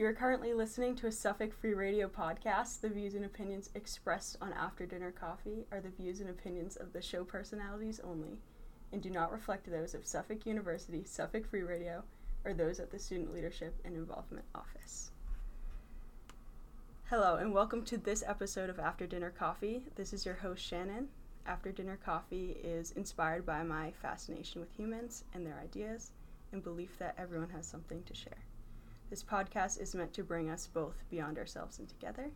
You are currently listening to a Suffolk Free Radio podcast. The views and opinions expressed on After Dinner Coffee are the views and opinions of the show personalities only and do not reflect those of Suffolk University, Suffolk Free Radio, or those at the Student Leadership and Involvement Office. Hello, and welcome to this episode of After Dinner Coffee. This is your host, Shannon. After Dinner Coffee is inspired by my fascination with humans and their ideas and belief that everyone has something to share. This podcast is meant to bring us both beyond ourselves and together.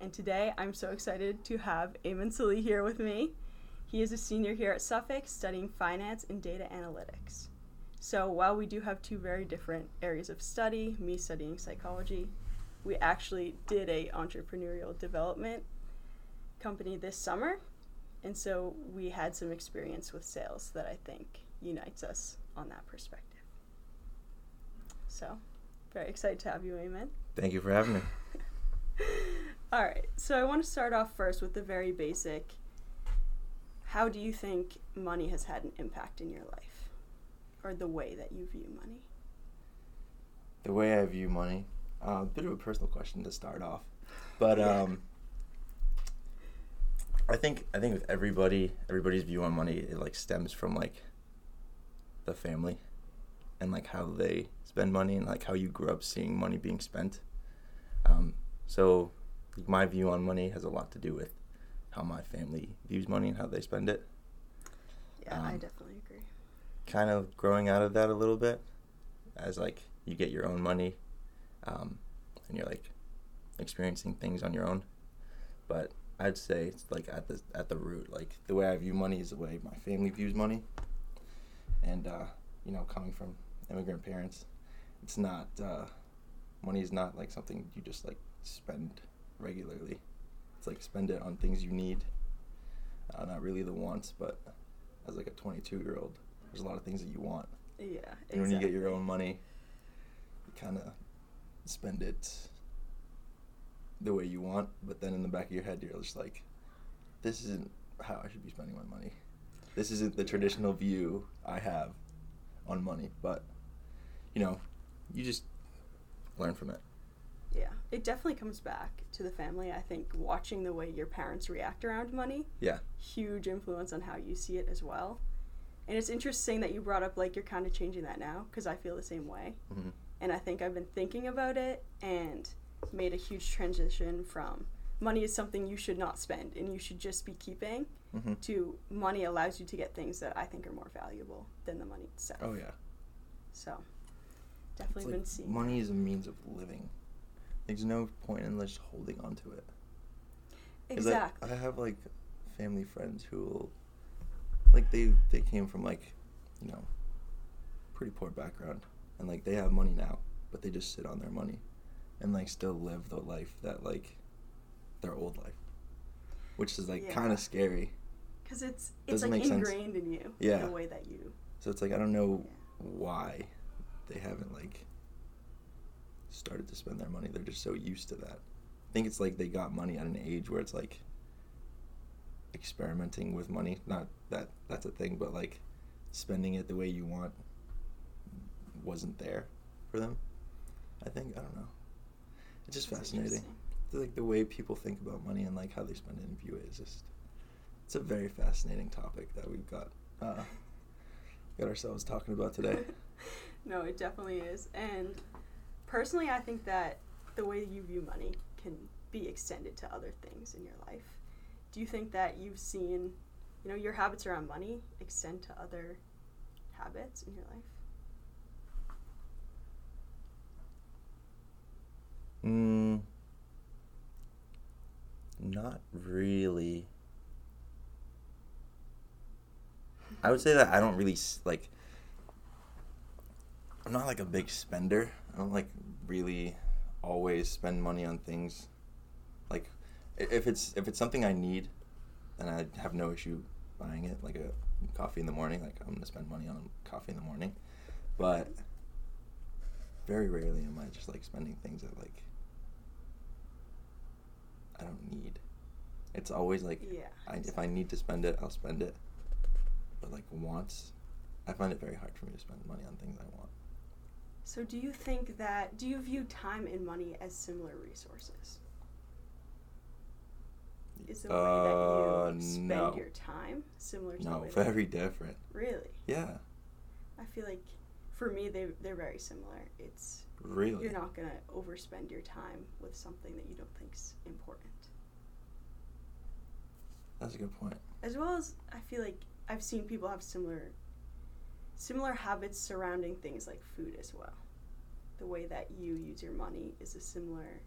And today I'm so excited to have Eamon Salih here with me. He is a senior here at Suffolk studying finance and data analytics. So while we do have two very different areas of study, me studying psychology, we actually did a entrepreneurial development company this summer. And so we had some experience with sales that I think unites us on that perspective. So very excited to have you, Amen. Thank you for having me. All right, so I want to start off first with the very basic. How do you think money has had an impact in your life, or the way that you view money? The way I view money, uh, a bit of a personal question to start off, but um, I think I think with everybody, everybody's view on money, it like stems from like the family, and like how they spend money and like how you grew up seeing money being spent. Um, so my view on money has a lot to do with how my family views money and how they spend it. Yeah, um, I definitely agree. Kind of growing out of that a little bit, as like you get your own money, um, and you're like experiencing things on your own. But I'd say it's like at the at the root, like the way I view money is the way my family views money, and uh, you know, coming from immigrant parents, it's not uh, money is not like something you just like spend regularly. It's like spend it on things you need, uh, not really the wants, but as like a 22 year old, there's a lot of things that you want. Yeah, exactly. And when you get your own money, you kind of spend it the way you want, but then in the back of your head, you're just like, this isn't how I should be spending my money. This isn't the traditional view I have on money, but you know, you just learn from it. Yeah, it definitely comes back to the family. I think watching the way your parents react around money. Yeah. Huge influence on how you see it as well. And it's interesting that you brought up like you're kind of changing that now because I feel the same way. Mm-hmm. And I think I've been thinking about it and made a huge transition from money is something you should not spend and you should just be keeping mm-hmm. to money allows you to get things that I think are more valuable than the money itself. Oh yeah. So definitely like been seeing. Money is a means of living. There's no point in just holding on to it. Exactly. I, I have like family friends who will, like they they came from like, you know, pretty poor background, and like they have money now, but they just sit on their money, and like still live the life that like, their old life, which is like yeah. kind of scary. Because it's it's Doesn't like ingrained sense. in you. Yeah. in The way that you. So it's like I don't know yeah. why they haven't like started to spend their money. They're just so used to that. I think it's like they got money at an age where it's like experimenting with money. Not that that's a thing, but like spending it the way you want wasn't there for them. I think I don't know. It's just that's fascinating. Like the way people think about money and like how they spend it and view it is just it's a very fascinating topic that we've got uh, got ourselves talking about today. no, it definitely is. And personally, I think that the way you view money can be extended to other things in your life. Do you think that you've seen, you know, your habits around money extend to other habits in your life? Mm, not really. I would say that I don't really like I'm not like a big spender. I don't like really always spend money on things. Like if it's if it's something I need, then I have no issue buying it. Like a coffee in the morning, like I'm gonna spend money on coffee in the morning. But very rarely am I just like spending things that like I don't need. It's always like yeah, I, if I need to spend it, I'll spend it. But like wants, I find it very hard for me to spend money on things I want. So, do you think that, do you view time and money as similar resources? Is the way Uh, that you spend no. your time similar to the No, very different. Really? Yeah, I feel like for me, they, they're very similar. It's, really. you're not going to overspend your time with something that you don't think's important. That's a good point. as well as I feel like I've seen people have similar similar habits surrounding things like food as well. The way that you use your money is a similar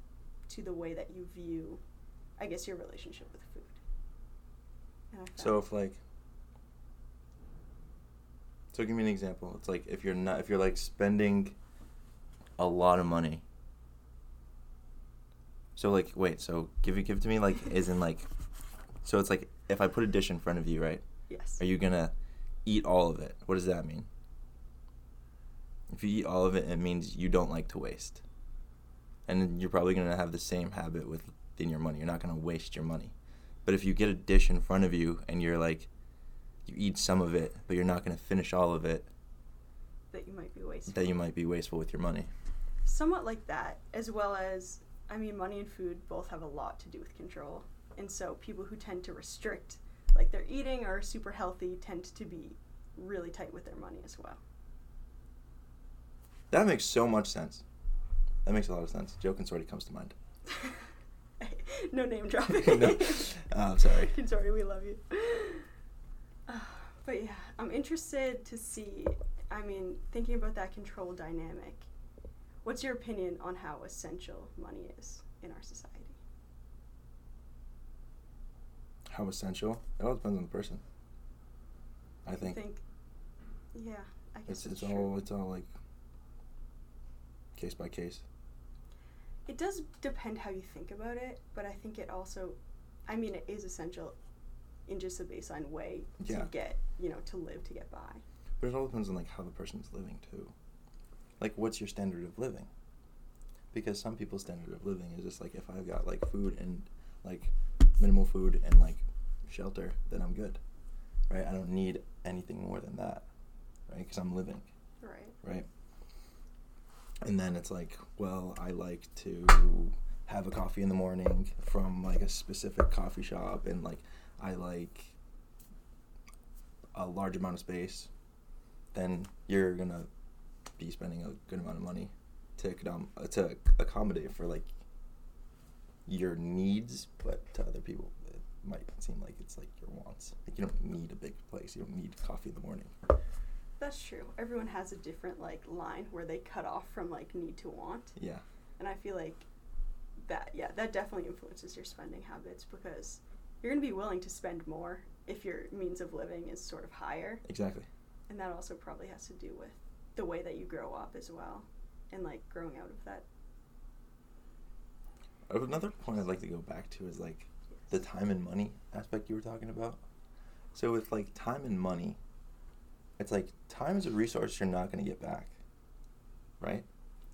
to the way that you view I guess your relationship with food. And I found- So if like, so give me an example. It's like if you're not, if you're like spending a lot of money. So like, wait. So give it, give it to me. Like, is in like, so it's like if I put a dish in front of you, right? yes. Are you gonna eat all of it? What does that mean? If you eat all of it, it means you don't like to waste. And you're probably gonna have the same habit within your money. You're not gonna waste your money. But if you get a dish in front of you and you're like, you eat some of it, but you're not gonna finish all of it, that you might be wasting. that you might be wasteful with your money. Somewhat like that, as well as I mean money and food both have a lot to do with control. And so people who tend to restrict like they're eating or are super healthy tend to be really tight with their money as well. That makes so much sense. That makes a lot of sense. Joe Consorti comes to mind. no name dropping. No. Oh, I'm sorry. Sorry, we love you. Uh, but yeah, I'm interested to see. I mean, thinking about that control dynamic, what's your opinion on how essential money is in our society? How essential? It all depends on the person. I you think. Yeah, I guess It's it's true. all it's all like case by case. It does depend how you think about it, but I think it also, I mean, it is essential in just a baseline way to Yeah. get, you know, to live, to get by. But it all depends on like how the person's living too. Like what's your standard of living? Because some people's standard of living is just like if I've got like food and like minimal food and like shelter, then I'm good. Right? I don't need anything more than that. Right? Cuz I'm living, Right. right? And then it's like, well, I like to have a coffee in the morning from like a specific coffee shop and like I like a large amount of space, then you're gonna be spending a good amount of money to accom- to accommodate for like your needs, but to other people might seem like it's like your wants. Like you don't need a big place. You don't need coffee in the morning. That's true. Everyone has a different like line where they cut off from like need to want. Yeah. And I feel like that yeah, that definitely influences your spending habits because you're going to be willing to spend more if your means of living is sort of higher. Exactly. And that also probably has to do with the way that you grow up as well and like growing out of that. Another point I'd like to go back to is like the time and money aspect you were talking about. So with like time and money, it's like time is a resource you're not going to get back. Right?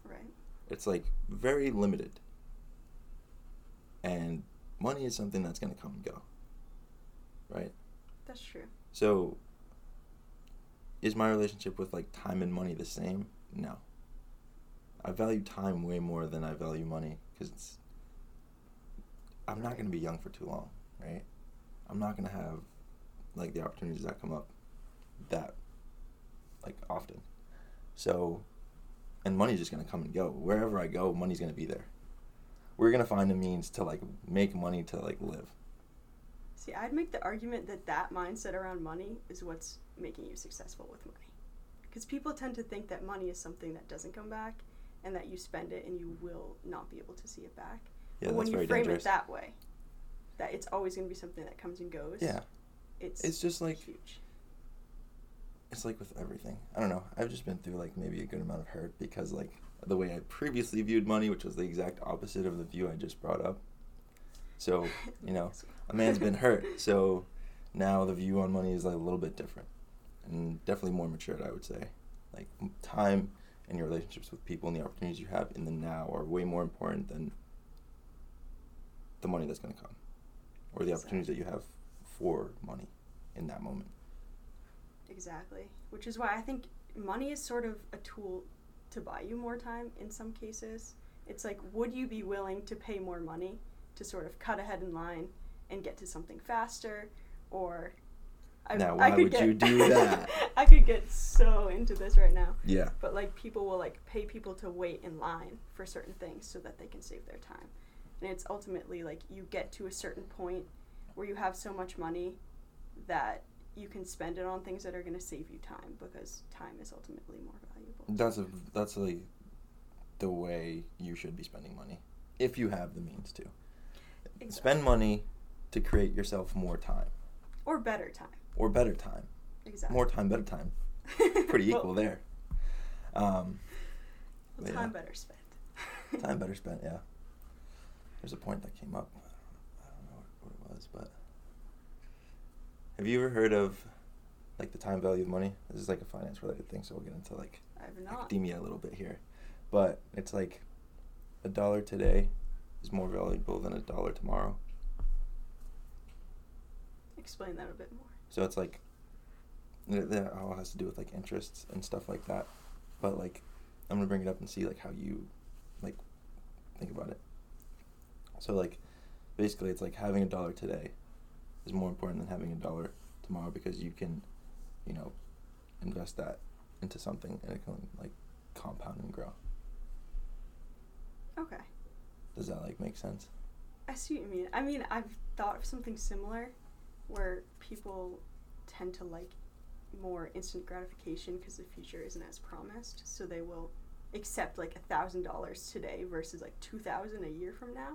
Right. It's like very limited. And money is something that's going to come and go. Right? That's true. So is my relationship with like time and money the same? No. I value time way more than I value money because it's I'm not going to be young for too long, right? I'm not going to have like the opportunities that come up that like often. So and money's just going to come and go. Wherever I go, money's going to be there. We're going to find a means to like make money to like live. See, I'd make the argument that that mindset around money is what's making you successful with money. Because people tend to think that money is something that doesn't come back and that you spend it and you will not be able to see it back. Yeah, but when you frame dangerous. it that way, that it's always going to be something that comes and goes, Yeah. it's, It's just like huge. it's like with everything. I don't know. I've just been through like maybe a good amount of hurt because like the way I previously viewed money, which was the exact opposite of the view I just brought up. So, you know, a man's been hurt. So now the view on money is like a little bit different and definitely more matured, I would say. Like time and your relationships with people and the opportunities you have in the now are way more important than the money that's going to come or the opportunities that you have for money in that moment. Exactly. Which is why I think money is sort of a tool to buy you more time in some cases. It's like, would you be willing to pay more money to sort of cut ahead in line and get to something faster? Or I, Now, I why could would get- you do that? I could get so into this right now. Yeah. But like people will like pay people to wait in line for certain things so that they can save their time. And it's ultimately like you get to a certain point where you have so much money that you can spend it on things that are going to save you time because time is ultimately more valuable. That's a that's like the way you should be spending money if you have the means to. Spend money to create yourself more time or better time. or better time. Exactly. More time, better time. Pretty Well- equal there. Um, well, yeah. time better spent. time better spent, yeah. There's a point that came up. I don't know what it was, but have you ever heard of like the time value of money? This is like a finance related thing, so we'll get into like I have not. academia a little bit here. But it's like a dollar today is more valuable than a dollar tomorrow. Explain that a bit more. So it's like that all has to do with like interests and stuff like that. But like I'm gonna bring it up and see like how you like think about it. So like basically it's like having a dollar today is more important than having a dollar tomorrow because you can, you know, invest that into something and it can like compound and grow. Okay. Does that like make sense? I see what you mean. I mean, I've thought of something similar where people tend to like more instant gratification because the future isn't as promised. So they will accept like a thousand dollars today versus like two thousand a year from now.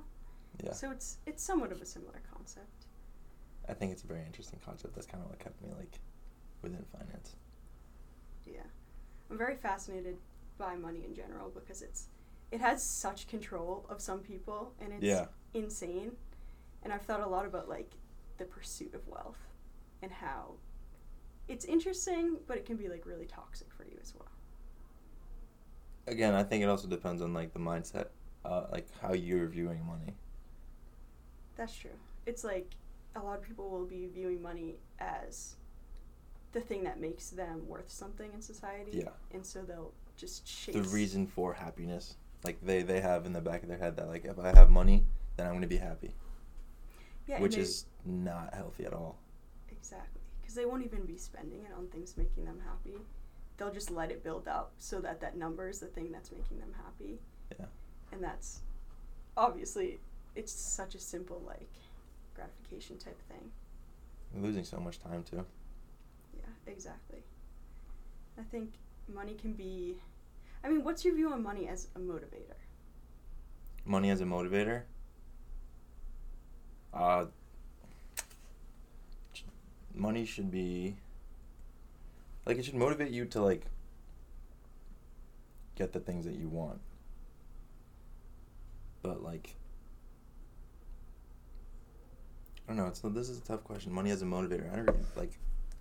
Yeah. So it's it's somewhat of a similar concept. I think it's a very interesting concept. That's kind of what kept me like within finance. Yeah. I'm very fascinated by money in general because it's it has such control of some people and it's Yeah. insane. And I've thought a lot about like the pursuit of wealth and how it's interesting, but it can be like really toxic for you as well. Again, I think it also depends on like the mindset, uh, like how you're viewing money. That's true. It's like a lot of people will be viewing money as the thing that makes them worth something in society. Yeah. And so they'll just chase The reason for happiness, like they they have in the back of their head that like if I have money, then I'm gonna be happy, yeah, which is not healthy at all. Exactly. Because they won't even be spending it on things making them happy. They'll just let it build up so that that number is the thing that's making them happy. Yeah. And that's obviously, it's such a simple, like, gratification type thing. You're losing so much time too. Yeah, exactly. I think money can be. I mean, what's your view on money as a motivator? Money as a motivator. Uh, money should be like it should motivate you to like get the things that you want. But like I don't know, it's this is a tough question. Money as a motivator. I don't really- like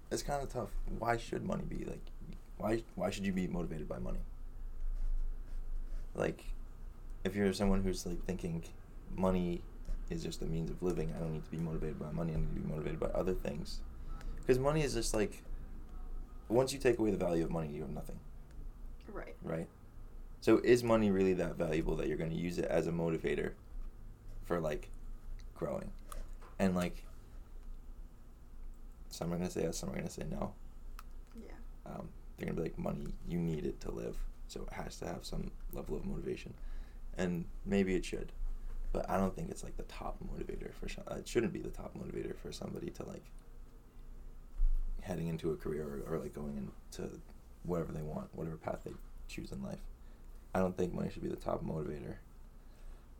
it's kind of tough. Why should money be like why why should you be motivated by money? Like if you're someone who's like thinking money is just a means of living, I don't need to be motivated by money. I need to be motivated by other things. Because money is just like once you take away the value of money, you have nothing, Right. right? So is money really that valuable that you're going to use it as a motivator for like growing? And like some are to say yes, some are going to say no. Yeah. Um, they're going to be like money, you need it to live. So it has to have some level of motivation. And maybe it should. But I don't think it's like the top motivator for some, it shouldn't be the top motivator for somebody to like heading into a career or, or like going into whatever they want, whatever path they choose in life. I don't think money should be the top motivator.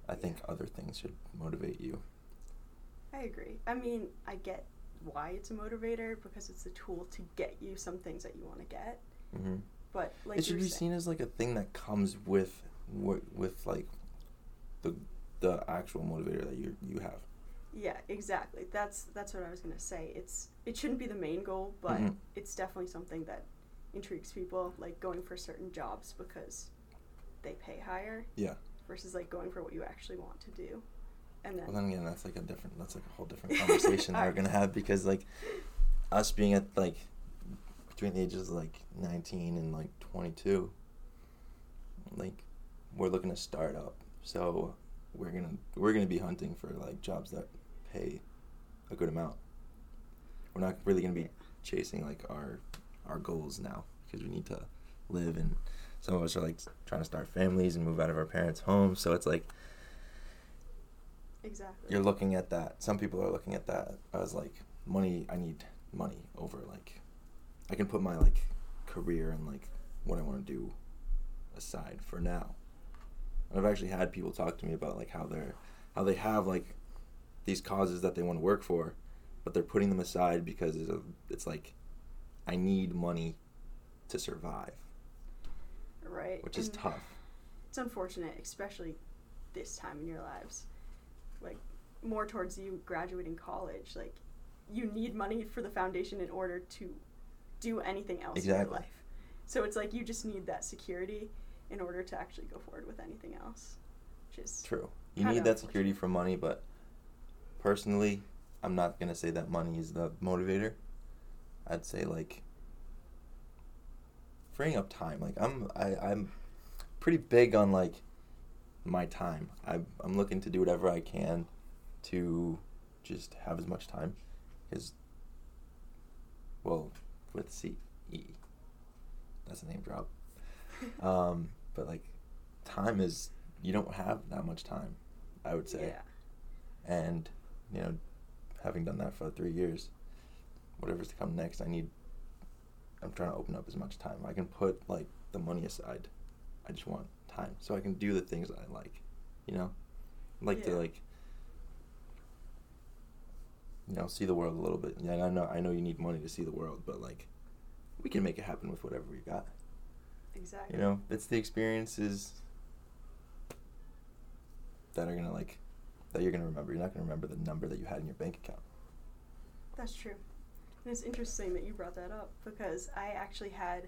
I think other things should motivate you. I agree. I mean, I get why it's a motivator because it's a tool to get you some things that you want to get. Mm-hmm. But like it should be saying- seen as like a thing that comes with wi- with like the the actual motivator that you you have. Yeah, exactly. That's that's what I was gonna say. It's it shouldn't be the main goal, but Mhm. it's definitely something that intrigues people, like going for certain jobs because they pay higher Yeah. versus like going for what you actually want to do. And then, Well, then again, that's like a different that's like a whole different conversation that we're gonna have because like us being at like between the ages of like 19 and like 22 like we're looking to start up, so we're gonna we're gonna be hunting for like jobs that pay a good amount. We're not really gonna be chasing like our our goals now because we need to live and some of us are like trying to start families and move out of our parents' homes. So it's like Exactly. you're looking at that. Some people are looking at that as like money. I need money over like I can put my like career and like what I want to do aside for now. And I've actually had people talk to me about like how they're how they have like these causes that they want to work for, but they're putting them aside because it's, a, it's like I need money to survive, right. which is and tough. It's unfortunate, especially this time in your lives. Like more towards you graduating college, like you need money for the foundation in order to do anything else in Exactly. your life. So it's like you just need that security in order to actually go forward with anything else. Which is True. You need that security for money, but personally, I'm not gonna say that money is the motivator. I'd say like freeing up time. Like I'm I, I'm pretty big on like my time. I I'm looking to do whatever I can to just have as much time because well with C E that's a name drop. Um, but like time is you don't have that much time, I would say. Yeah. And you know, having done that for three years, whatever's to come next, I need. I'm trying to open up as much time. I can put like the money aside. I just want time so I can do the things that I like. You know, I like to like. You know, see the world a little bit. Yeah, and I know I know you need money to see the world, but like, we can make it happen with whatever we got. Exactly. You know, it's the experiences that are gonna like that you're gonna remember. You're not gonna remember the number that you had in your bank account. That's true. And it's interesting that you brought that up because I actually had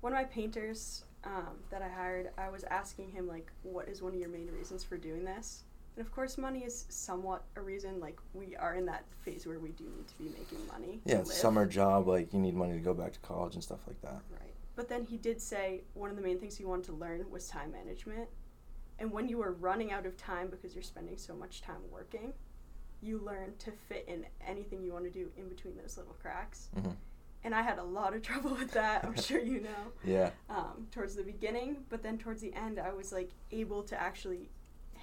one of my painters um, that I hired. I was asking him like, "What is one of your main reasons for doing this?" And of course, money is somewhat a reason. Like we are in that phase where we do need to be making money. Yeah, summer job, like you need money to go back to college and stuff like that. Right. But then he did say one of the main things he wanted to learn was time management. And when you are running out of time because you're spending so much time working, you learn to fit in anything you want to do in between those little cracks. hmm And I had a lot of trouble with that, I'm sure you know, Yeah, um, towards the beginning. But then towards the end, I was like able to actually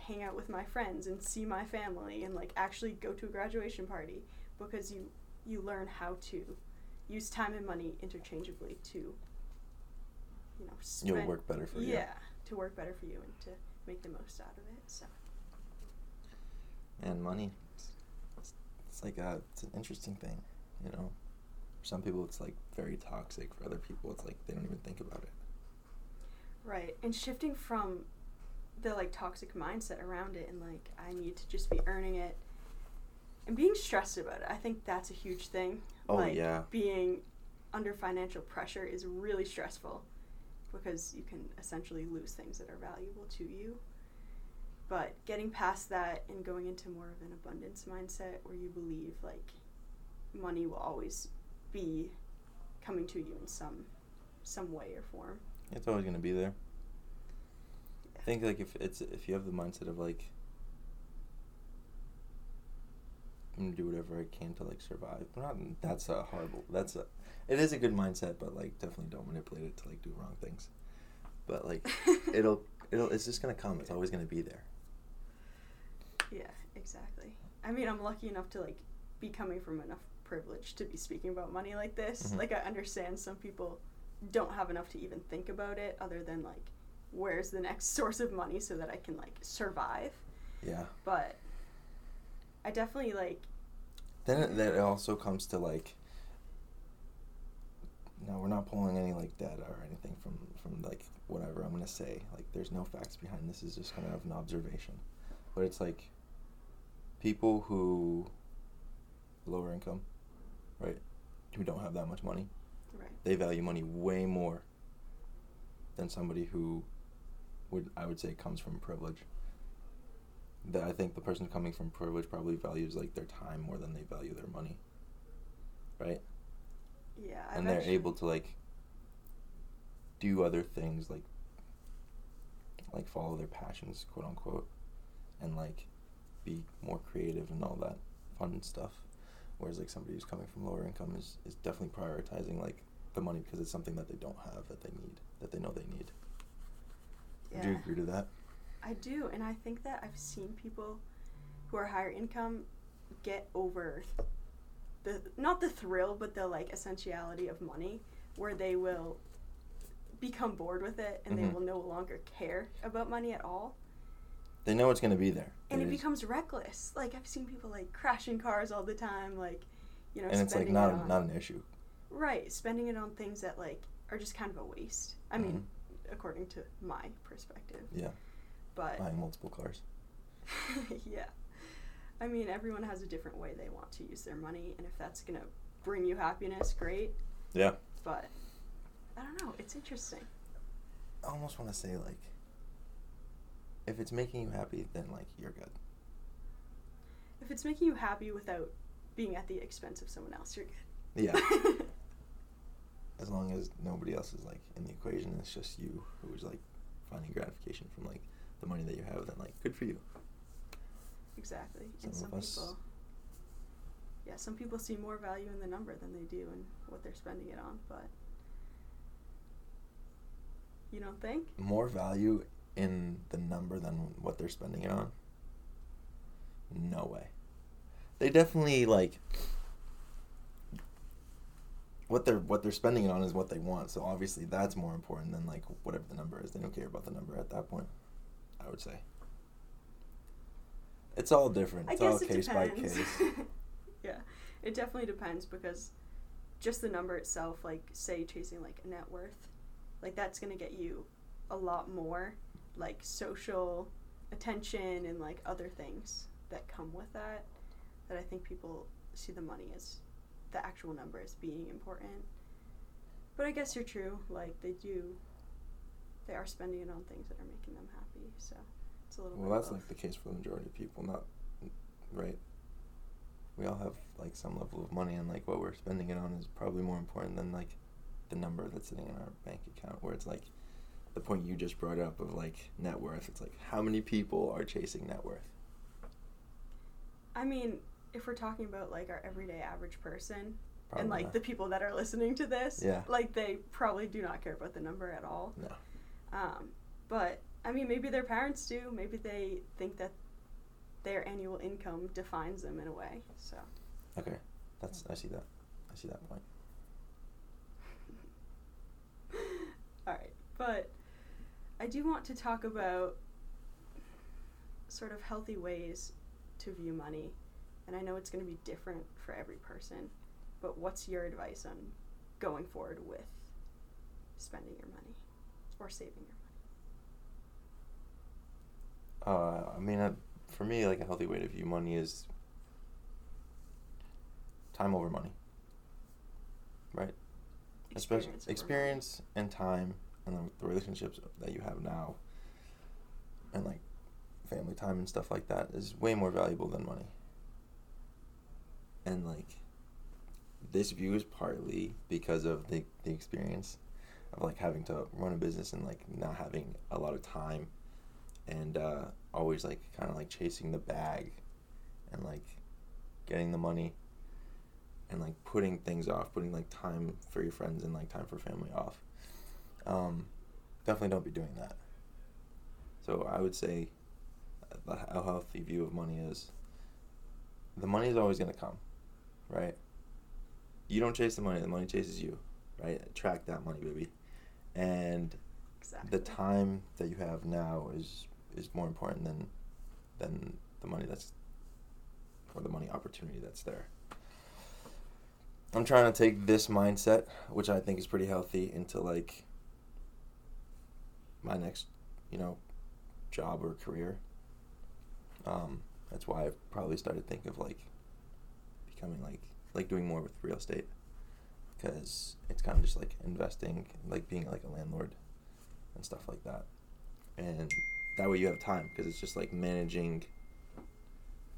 hang out with my friends and see my family and like actually go to a graduation party because you you learn how to use time and money interchangeably to you know spend, it'll work better for you. yeah to work better for you and to make the most out of it so And money, it's, it's, it's like a, it's an interesting thing, you know. For some people, it's like very toxic. For other people, it's like they don't even think about it. right and shifting from the like toxic mindset around it and like i need to just be earning it and being stressed about it i think that's a huge thing Oh, like yeah. being under financial pressure is really stressful because you can essentially lose things that are valuable to you but getting past that and going into more of an abundance mindset where you believe like money will always be coming to you in some some way or form It's always gonna be there. I think like if it's if you have the mindset of like I'm gonna do whatever I can to like survive. Not that's a horrible. That's a it is a good mindset, but like definitely don't manipulate it to like do wrong things. But like it'll it'll it's just gonna come. It's always gonna be there. Yeah, exactly. I mean, I'm lucky enough to like be coming from enough privilege to be speaking about money like this. Mhm. Like I understand some people don't have enough to even think about it other than like where's the next source of money so that I can like survive. Yeah. But I definitely like Then it, that also comes to like. No, we're not pulling any like data or anything from from like whatever I'm gonna say. Like, there's no facts behind this. Is just kind of an observation, but it's like people who lower income, right, who don't have that much money, right. they value money way more than somebody who would I would say comes from privilege. That I think the person coming from privilege probably values like their time more than they value their money. Right? Yeah. and I've they're able to like do other things like like follow their passions, quote unquote, and like be more creative and all that fun stuff. Whereas like somebody who's coming from lower income is, is definitely prioritizing like the money because it's something that they don't have that they need that they know they need. Do you agree to that? I do, and I think that I've seen people who are higher income get over the not the thrill, but the like essentiality of money, where they will become bored with it and Mhm. they will no longer care about money at all. They know it's gonna be there. And it becomes reckless. Like I've seen people like crashing cars all the time, like you know, and it's like not it on, not an issue. right, spending it on things that like are just kind of a waste. I mean, Mm-hmm. according to my perspective, Yeah, but buying multiple cars. yeah. I mean, everyone has a different way they want to use their money, and if that's going to bring you happiness, great. Yeah. But I don't know. It's interesting. I almost want to say like, if it's making you happy, then like you're good. If it's making you happy without being at the expense of someone else, you're good. Yeah. as long as nobody else is like in the equation, it's just you who's like finding gratification from like the money that you have. Then like good for you. exactly. and Some some of us- people. Yeah, some people see more value in the number than they do in what they're spending it on, but. You don't think? More value in the number than what they're spending it on. No way. They definitely like what they're what they're spending it on is what they want. So obviously that's more important than like whatever the number is. They don't care about the number at that point. I would say. It's all different. I It's guess all it case depends. by case. yeah, it definitely depends because just the number itself, like say chasing like a net worth, like that's gonna get you a lot more like social attention and like other things that come with that. That I think people see the money as the actual number as being important. But I guess you're true. Like they do, they are spending it on things that are making them happy. So it's a little. Well, that's like the case for the majority of people, not right. We all have like some level of money, and like what we're spending it on is probably more important than like the number that's sitting in our bank account. Where it's like the point you just brought up of like net worth. It's like how many people are chasing net worth? I mean, if we're talking about like our everyday average person Probably and like not. the people that are listening to this, Yeah. like they probably do not care about the number at all. no. Um, but I mean, maybe their parents do. Maybe they think that their annual income defines them in a way. So Okay, that's I see that. I see that point. all right, but do want to talk about sort of healthy ways to view money, and I know it's going to be different for every person. But what's your advice on going forward with spending your money or saving your money? Uh, I mean, uh, for me, like a healthy way to view money is time over money. Right. Especially over money. experience and time and then the relationships that you have now, and like family time and stuff like that is way more valuable than money. And like, this view is partly because of the the experience of like having to run a business and like not having a lot of time and uh, always like kind of like chasing the bag and like getting the money and like putting things off putting like time for your friends and like time for family off um, definitely don't be doing that so i would say a a healthy view of money is the money is always going to come right you don't chase the money the money chases you right attract that money baby and Exactly. the time that you have now is is more important than than the money that's or the money opportunity that's there. I'm trying to take this mindset, which I think is pretty healthy, into like my next, you know, job or career. Um, that's why I've probably started thinking of like becoming like like doing more with real estate because it's kind of just like investing, like being like a landlord and stuff like that. And that way you have time because it's just like managing.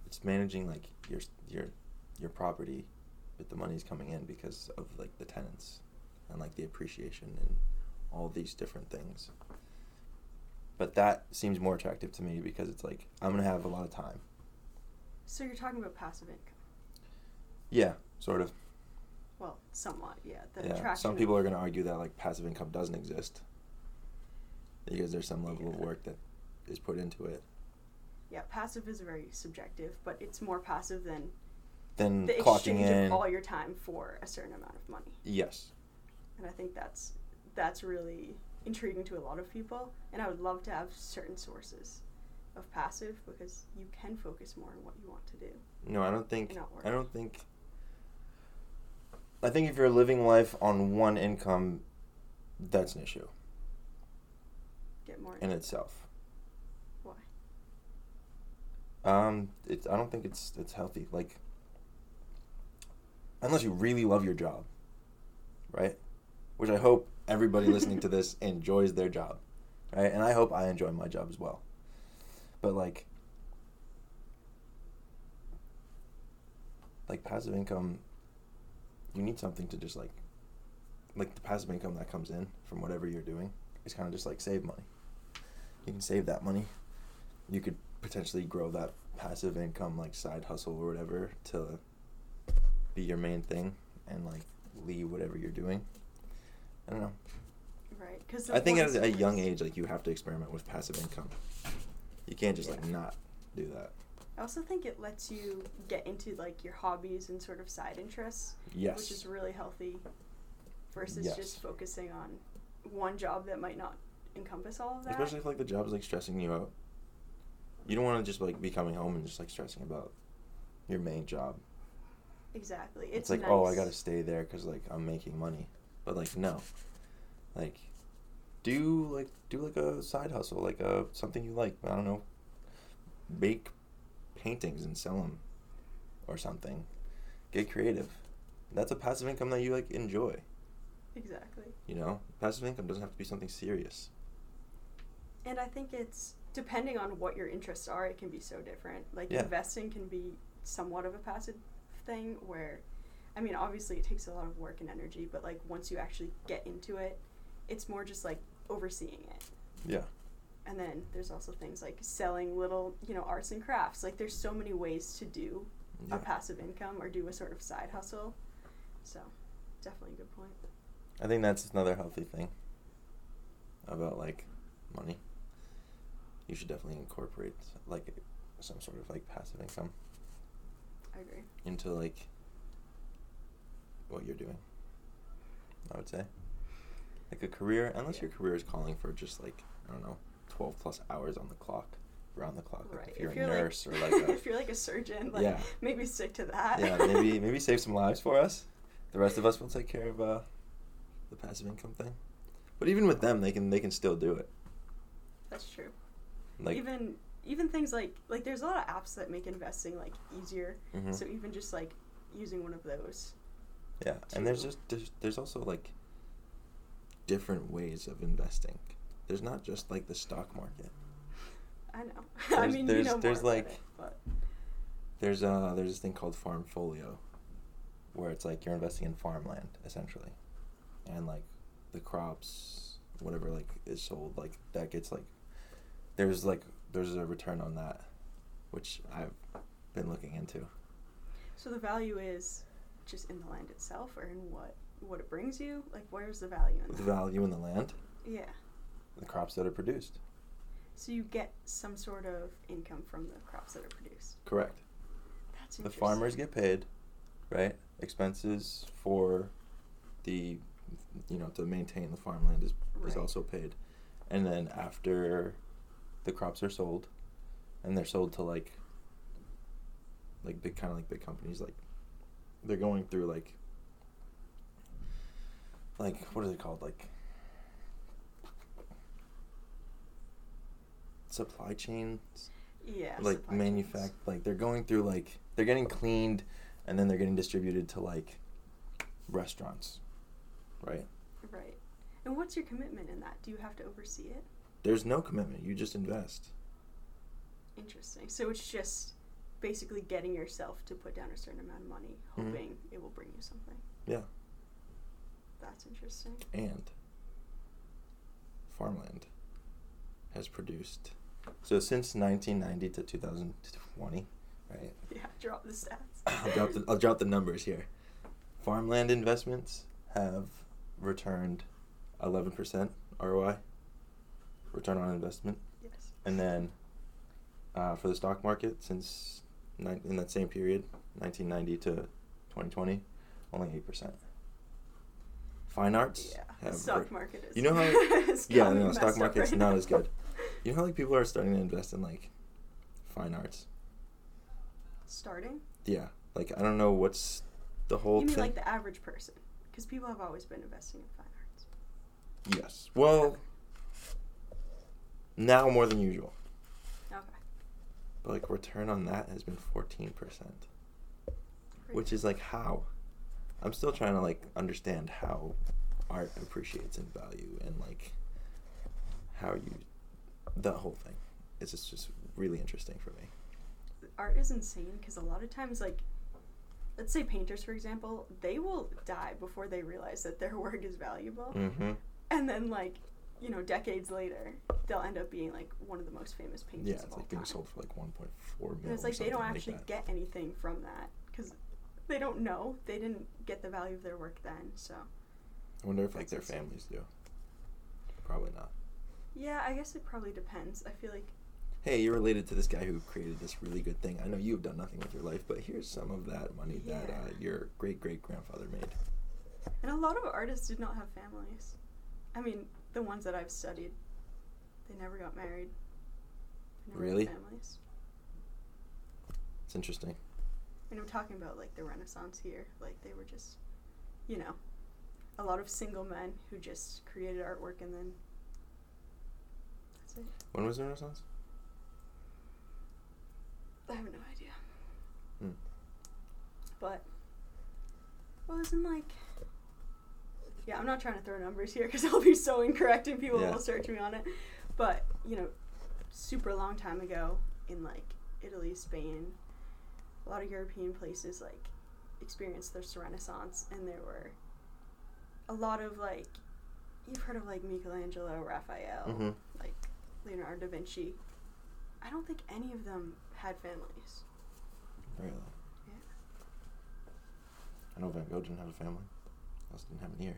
It's managing like your your your property, but the money's coming in because of like the tenants, and like the appreciation and all these different things. But that seems more attractive to me because it's like I'm gonna have a lot of time. So you're talking about passive income. Yeah, sort of. Well, somewhat, yeah. The yeah. Some people are gonna argue that like passive income doesn't exist because there's some level of work that is put into it. Yeah, passive is very subjective, but it's more passive than Then the clocking exchange in. of all your time for a certain amount of money. yes. And I think that's that's really intriguing to a lot of people. And I would love to have certain sources of passive because you can focus more on what you want to do. No, I don't think. And not work. I don't think. I think if you're living life on one income, that's an issue Get more in itself. why. Um, it's. I don't think it's it's healthy. Like, unless you really love your job, right? Which I hope everybody listening to this enjoys their job, right? And I hope I enjoy my job as well. But like, like passive income, you need something to just like, like the passive income that comes in from whatever you're doing is kind of just like save money. You can save that money. You could potentially grow that passive income like side hustle or whatever to be your main thing and like leave whatever you're doing. I don't know. Right. Because I think at a young age, like you have to experiment with passive income. You can't just like not do that. I also think it lets you get into like your hobbies and sort of side interests, Yes. which is really healthy versus Yes. just focusing on one job that might not encompass all of that. Especially if like the job is like stressing you out. You don't want to just like be coming home and just like stressing about your main job. exactly. It's, It's, like, nice. oh, I gotta stay there because like I'm making money, but like no, like do like do like a side hustle, like a something you like. I don't know, make paintings and sell them, or something. Get creative. That's a passive income that you like enjoy. Exactly. You know, passive income doesn't have to be something serious. And I think it's depending on what your interests are, it can be so different. Like Yeah. investing can be somewhat of a passive thing where I mean, obviously it takes a lot of work and energy, but like once you actually get into it, it's more just like overseeing it. Yeah. And then there's also things like selling little, you know, arts and crafts. Like there's so many ways to do Yeah. a passive income or do a sort of side hustle. So, definitely a good point. I think that's another healthy thing about like money. You should definitely incorporate like some sort of like passive income I agree. into like what you're doing. I would say like a career, unless your career is calling for just like I don't know, twelve plus hours on the clock, around the clock. Like Right. if you're if a you're nurse like, or like a if you're like a surgeon, like Yeah. maybe stick to that. yeah, maybe maybe save some lives for us. The rest of us will take care of uh, the passive income thing. But even with them, they can they can still do it. That's true. Like even even things like like there's a lot of apps that make investing like easier. mhm. So even just like using one of those. Yeah, and there's just there's, there's also like different ways of investing. There's not just like the stock market. I know. I mean, there's- you know there's, like- it, but There's uh there's this thing called Farmfolio, where it's like you're investing in farmland essentially, and like the crops, whatever like is sold, like that gets like there's like there's a return on that, which I've been looking into. so the value is just in the land itself or in what what it brings you? Like where's the value in The that? value in the land, Yeah. the crops that are produced. So you get some sort of income from the crops that are produced. Correct. That's The farmers get paid, right? Expenses for the, you know, to maintain the farmland is, is also paid. And then after the crops are sold, and they're sold to like, like big, kind of like big companies, like, they're going through like, like, what are they called? Like, supply chains? Yeah. like supply manufact like they're going through like they're getting cleaned and then they're getting distributed to like restaurants right Right. And what's your commitment in that? Do you have to oversee it? there's no commitment you just invest Interesting. So it's just basically getting yourself to put down a certain amount of money, Mhm. hoping it will bring you something. yeah That's interesting. and farmland has produced. So since 1990 to 2020, right? Yeah, drop the stats. I'll drop the I'll drop the numbers here. Farmland investments have returned 11% ROI, return on investment, Yes. and then uh, for the stock market since in that same period, 1990 to 2020, only 8%. Fine arts Yeah. stock market is. You know how yeah, no, stock market's right not now. as good. You know how like people are starting to invest in like fine arts. Starting? Yeah, like I don't know what's the whole You mean thing. like the average person? Because people have always been investing in fine arts. yes. Well, now more than usual. But like return on that has been fourteen percent, which is like how. I'm still trying to like understand how art appreciates in value and like how you the whole thing. It's just just really interesting for me. art is insane because a lot of times like let's say painters for example they will die before they realize that their work is valuable Mm-hmm. and then like you know decades later they'll end up being like one of the most famous painters Yeah, it's like being sold for like 1.4 million. it's like they don't like actually that. get anything from that because they don't know they didn't get the value of their work then so I wonder if like their families do. Probably not. yeah i guess it probably depends i feel like Hey, you're related to this guy who created this really good thing. I know you have done nothing with your life, but here's some of that money that uh, your great great grandfather made. and a lot of artists did not have families i mean the ones that i've studied they never got married never Really? families It's interesting. And I'm talking about like the Renaissance here. Like they were just, you know, a lot of single men who just created artwork and then that's it. When was the Renaissance? I have no idea. Hmm. But, well, isn't like, yeah, I'm not trying to throw numbers here because I'll be so incorrect and people Yeah. will search me on it. But, you know, super long time ago in like Italy, Spain, a lot of European places like experienced this Renaissance and there were a lot of like, you've heard of like Michelangelo, Raphael, Mm-hmm. like Leonardo da Vinci. I don't think any of them had families. Really? Yeah. I know Van Gogh didn't have a family. I Also didn't have an ear.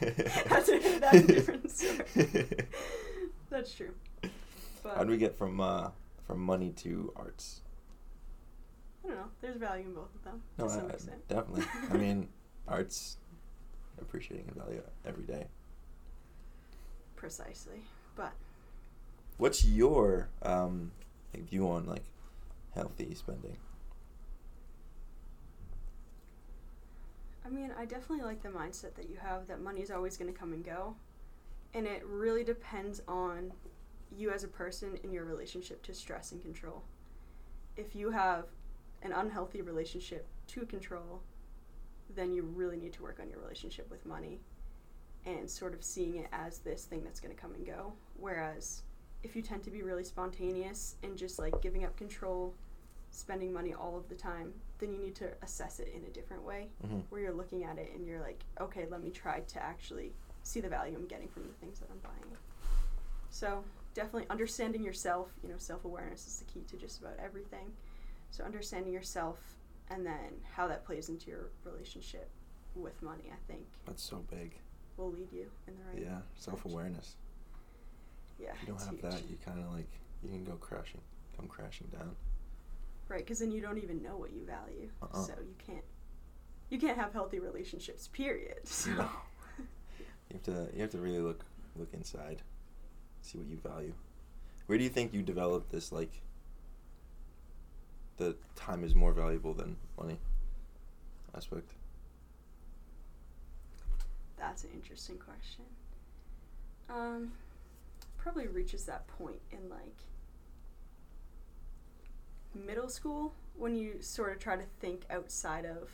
That's, a, that's a different story. that's true. But How do we get from uh, from money to arts? I don't know. There's value in both of them No, to some I- I- extent. definitely. I mean, arts appreciating in value every day. precisely. But What's your um, view on like healthy spending? Mean, I definitely like the mindset that you have that money is always going to come and go. And it really depends on you as a person in your relationship to stress and control. If you have an unhealthy relationship to control, then you really need to work on your relationship with money and sort of seeing it as this thing that's going to come and go. Whereas if you tend to be really spontaneous and just like giving up control, spending money all of the time, then you need to assess it in a different way Mm-hmm. where you're looking at it and you're like, okay, let me try to actually see the value I'm getting from the things that I'm buying. So definitely understanding yourself, you know, self awareness is the key to just about everything. So understanding yourself and then how that plays into your relationship with money, I think, That's so big. will lead you in the right. Yeah, self awareness. Yeah. If you don't have huge. that, you kind of like you can go crashing, come crashing down. Right, because then you don't even know what you value, Uh-uh. so you can't. You can't have healthy relationships. Period. So. No. You have to you have to really look look inside, see what you value. Where do you think you develop this like the time is more valuable than money aspect? That's an interesting question. Um, probably reaches that point in like middle school when you sort of try to think outside of,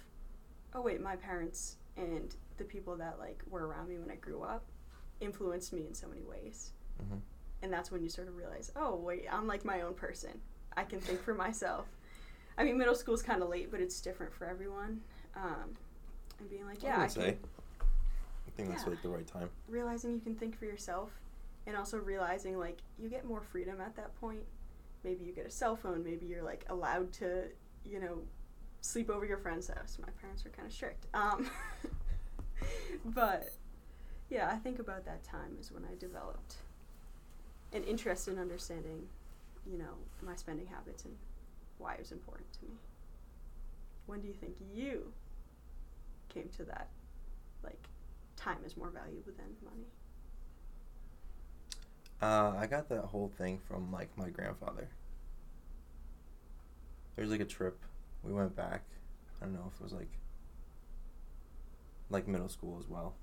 oh wait, my parents and the people that like were around me when I grew up influenced me in so many ways. Mm-hmm. And that's when you sort of realize, oh wait, I'm like my own person. I can think for myself. I mean, middle school's kind of late, but it's different for everyone. Um, and being like, yeah, I I would can. I think that's Yeah. like the right time. realizing you can think for yourself and also realizing like you get more freedom at that point. Maybe you get a cell phone. Maybe you're like allowed to, you know, sleep over your friend's house. My parents were kind of strict. Um, but yeah, I think about that time is when I developed an interest in understanding, you know, my spending habits and why it was important to me. When do you think you came to that, like, time is more valuable than money? Uh, I got that whole thing from like my grandfather. There was like a trip. We went back. I don't know if it was like like middle school as well.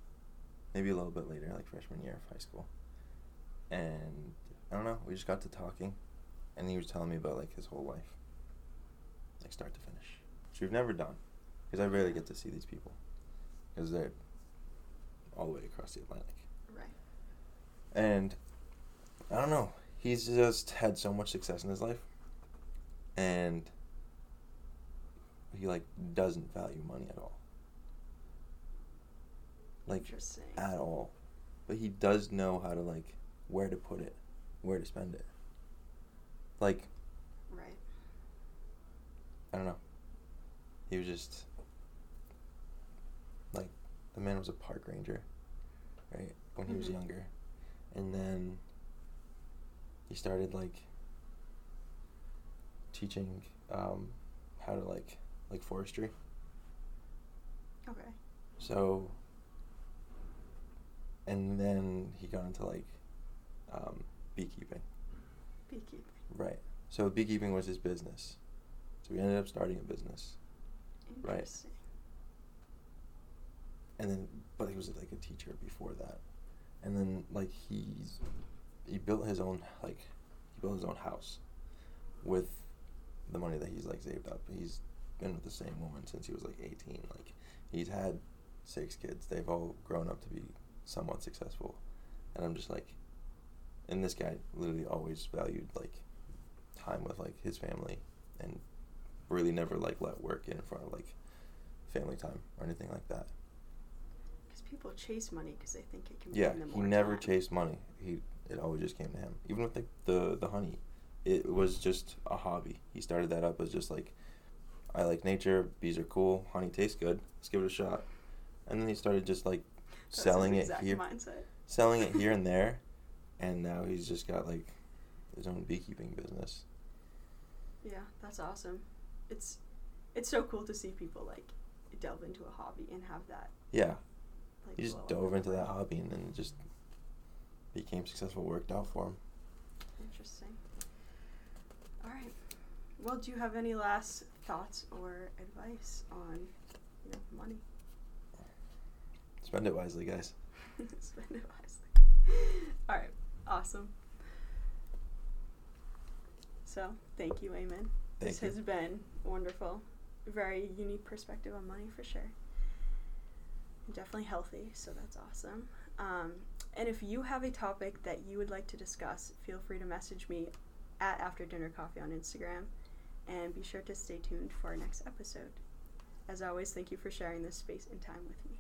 Maybe a little bit later, like freshman year of high school. And I don't know, we just got to talking and he was telling me about like his whole life. Like start to finish. Which we've never done. Because I rarely get to see these people. Because they're all the way across the Atlantic. Right. And I don't know. He's just had so much success in his life, and he like doesn't value money at all. Like Interesting. at all, but he does know how to like where to put it, where to spend it. Like Right. I don't know. He was just like the man was a park ranger, right? When he was Mhm. younger, and then he started like teaching um, how to like like forestry. Okay. So, and then he got into like um, beekeeping. Beekeeping. Right. So beekeeping was his business. So he ended up starting a business. Right. Interesting. and then but he was like a teacher before that and then like he's he built his own like he built his own house with the money that he's like saved up. He's been with the same woman since he was like 18 like he's had six kids. They've all grown up to be somewhat successful. And i'm just like and this guy literally always valued like time with like his family and really never like let work in front of like family time or anything like that. Because people chase money because they think it can yeah he never time. chased money. He it always just came to him. Even with like the the honey it was just a hobby. He started that up as just like i like nature bees are cool honey tastes good let's give it a shot. And then he started just like That's selling it here Mindset. selling it here and there and now he's just got like his own beekeeping business. Yeah, that's awesome. It's it's so cool to see people like delve into a hobby and have that yeah. like he just dove into that hobby and then just became successful worked out for him Interesting. All right. Well, do you have any last thoughts or advice on you know money? spend it wisely guys Spend it wisely. All right. Awesome. So, thank you, Amen. Thank this you. has been wonderful. Very unique perspective on money for sure. Definitely healthy, so that's awesome. Um, and if you have a topic that you would like to discuss, feel free to message me at After Dinner Coffee on Instagram. And be sure to stay tuned for our next episode. As always, thank you for sharing this space and time with me.